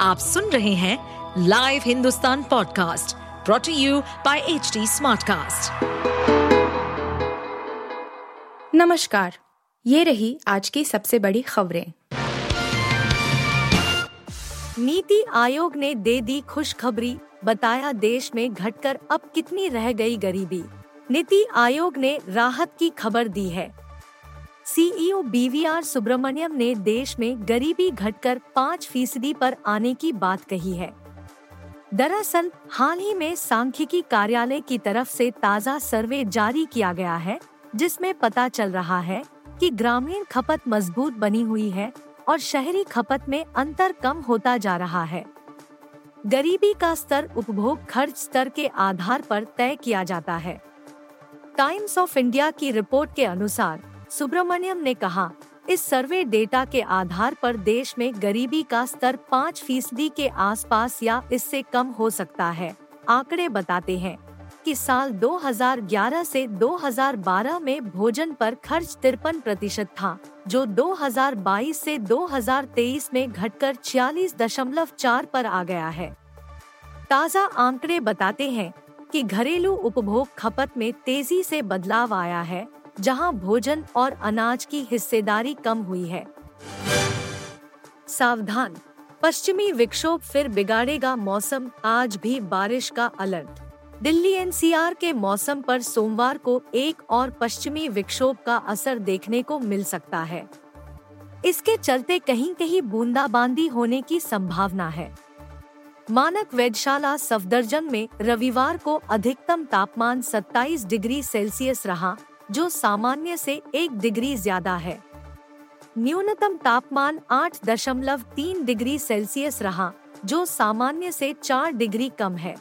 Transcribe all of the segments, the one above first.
आप सुन रहे हैं live Hindustan podcast brought to you by H Smartcast. नमस्कार, ये रही आज की सबसे बड़ी खबरें। नीति आयोग ने दे दी खुशखबरी, बताया देश में घटकर अब कितनी रह गई गरीबी। नीति आयोग ने राहत की खबर दी है। सीईओ बीवीआर सुब्रमण्यम ने देश में गरीबी घटकर पाँच फ़ीसदी पर आने की बात कही है। दरअसल, हाल ही में सांख्यिकी कार्यालय की तरफ़ से ताज़ा सर्वे जारी किया गया है, जिसमें पता चल रहा है कि ग्रामीण खपत मज़बूत बनी हुई है और शहरी खपत में अंतर कम होता जा रहा है। गरीबी का स्तर उपभोग खर्च स्तर के आधार पर तय किया जाता है। टाइम्स ऑफ़ इंडिया की रिपोर्ट के अनुसार सुब्रमण्यम ने कहा, इस सर्वे डेटा के आधार पर देश में गरीबी का स्तर पाँच फ़ीसदी के आसपास या इससे कम हो सकता है। आंकड़े बताते हैं कि साल 2011 से 2012 में भोजन पर खर्च तिरपन प्रतिशत था, जो 2022 से 2023 में घटकर छियालीस दशमलव चार पर आ गया है। ताज़ा आंकड़े बताते हैं कि घरेलू उपभोग खपत में तेज़ी से बदलाव आया है। जहाँ भोजन और अनाज की हिस्सेदारी कम हुई है। सावधान, पश्चिमी विक्षोभ फिर बिगाड़ेगा मौसम, आज भी बारिश का अलर्ट। दिल्ली एनसीआर के मौसम पर सोमवार को एक और पश्चिमी विक्षोभ का असर देखने को मिल सकता है। इसके चलते कहीं कहीं बूंदाबांदी होने की संभावना है। मानक वेधशाला सफदरजंग में रविवार को अधिकतम तापमान 27 डिग्री सेल्सियस रहा जो सामान्य से एक डिग्री ज़्यादा है। न्यूनतम तापमान आठ दशमलव तीन डिग्री सेल्सियस रहा, जो सामान्य से चार डिग्री कम है।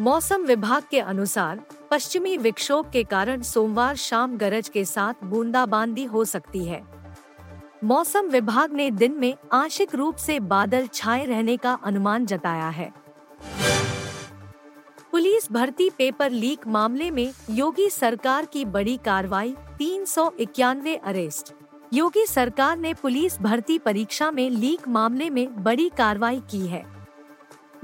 मौसम विभाग के अनुसार, पश्चिमी विक्षोभ के कारण सोमवार शाम गरज के साथ बूंदाबांदी हो सकती है। मौसम विभाग ने दिन में आंशिक रूप से बादल छाए रहने का अनुमान जताया है। पुलिस भर्ती पेपर लीक मामले में योगी सरकार की बड़ी कार्रवाई, तीन सौ इक्यानवे अरेस्ट। योगी सरकार ने पुलिस भर्ती परीक्षा में लीक मामले में बड़ी कार्रवाई की है।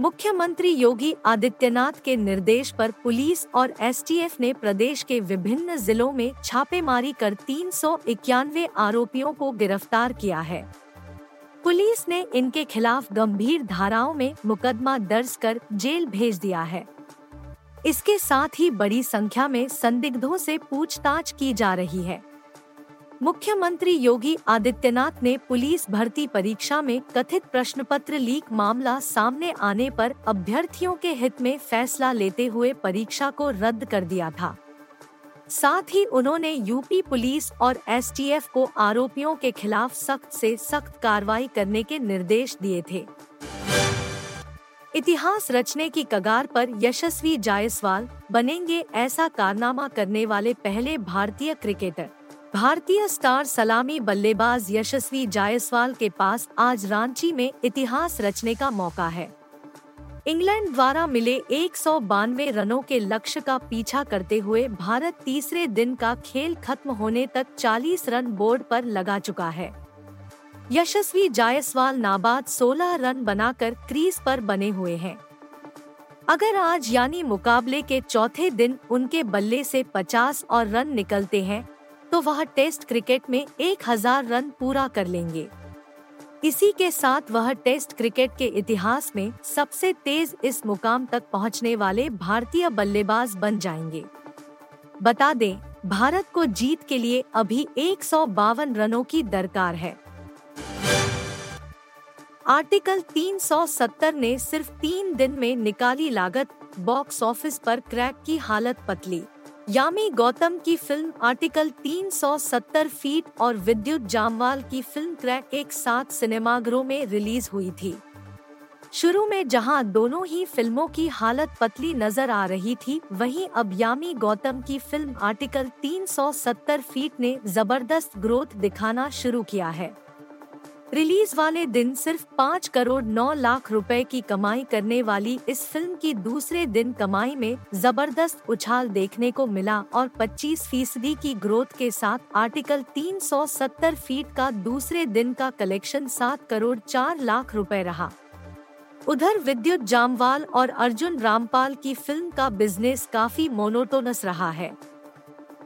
मुख्यमंत्री योगी आदित्यनाथ के निर्देश पर पुलिस और एसटीएफ ने प्रदेश के विभिन्न जिलों में छापेमारी कर तीन सौ इक्यानवे आरोपियों को गिरफ़्तार किया है। पुलिस ने इनके खिलाफ गंभीर धाराओं में मुकदमा दर्ज कर जेल भेज दिया है। इसके साथ ही बड़ी संख्या में संदिग्धों से पूछताछ की जा रही है। मुख्यमंत्री योगी आदित्यनाथ ने पुलिस भर्ती परीक्षा में कथित प्रश्न पत्र लीक मामला सामने आने पर अभ्यर्थियों के हित में फैसला लेते हुए परीक्षा को रद्द कर दिया था। साथ ही उन्होंने यूपी पुलिस और एसटीएफ को आरोपियों के खिलाफ सख्त से सख्त कार्रवाई करने के निर्देश दिए थे। इतिहास रचने की कगार पर यशस्वी जायसवाल बनेंगे ऐसा कारनामा करने वाले पहले भारतीय क्रिकेटर। भारतीय स्टार सलामी बल्लेबाज यशस्वी जायसवाल के पास आज रांची में इतिहास रचने का मौका है। इंग्लैंड द्वारा मिले एक सौ बानवे रनों के लक्ष्य का पीछा करते हुए भारत तीसरे दिन का खेल खत्म होने तक 40 रन बोर्ड पर लगा चुका है। यशस्वी जायसवाल नाबाद 16 रन बनाकर क्रीज पर बने हुए हैं। अगर आज यानी मुकाबले के चौथे दिन उनके बल्ले से 50 और रन निकलते हैं तो वह टेस्ट क्रिकेट में 1000 रन पूरा कर लेंगे। इसी के साथ वह टेस्ट क्रिकेट के इतिहास में सबसे तेज इस मुकाम तक पहुँचने वाले भारतीय बल्लेबाज बन जाएँगे। बता दें, भारत को जीत के लिए अभी एक सौ बावन रनों की दरकार है। आर्टिकल 370 ने सिर्फ़ तीन दिन में निकाली लागत बॉक्स ऑफ़िस पर क्रैक की हालत पतली। यामी गौतम की फ़िल्म आर्टिकल 370 फीट और विद्युत जामवाल की फ़िल्म क्रैक एक साथ सिनेमाघरों में रिलीज़ हुई थी। शुरू में जहाँ दोनों ही फ़िल्मों की हालत पतली नज़र आ रही थी, वहीं अब यामी गौतम की फ़िल्म आर्टिकल 370 फीट ने ज़बरदस्त ग्रोथ दिखाना शुरू किया है। रिलीज़ वाले दिन सिर्फ़ पाँच करोड़ नौ लाख रुपए की कमाई करने वाली इस फ़िल्म की दूसरे दिन कमाई में ज़बरदस्त उछाल देखने को मिला और 25 फ़ीसदी की ग्रोथ के साथ आर्टिकल 370 फीट का दूसरे दिन का कलेक्शन सात करोड़ चार लाख रुपए रहा। उधर विद्युत जामवाल और अर्जुन रामपाल की फ़िल्म का बिज़नेस काफ़ी मोनोटोनस रहा है।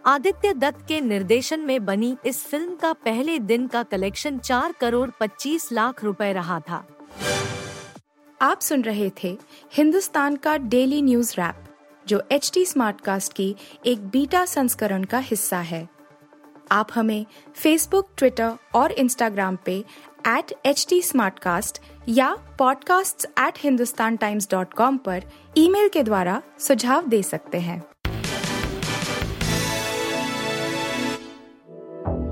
आदित्य दत्त के निर्देशन में बनी इस फ़िल्म का पहले दिन का कलेक्शन चार करोड़ पच्चीस लाख रुपए रहा था। आप सुन रहे थे हिंदुस्तान का डेली न्यूज़ रैप, जो एच टी स्मार्ट कास्ट की एक बीटा संस्करण का हिस्सा है। आप हमें फेसबुक ट्विटर और इंस्टाग्राम पे एट एच टी या podcasts@hindustantimes.com पर ईमेल के द्वारा सुझाव दे सकते हैं।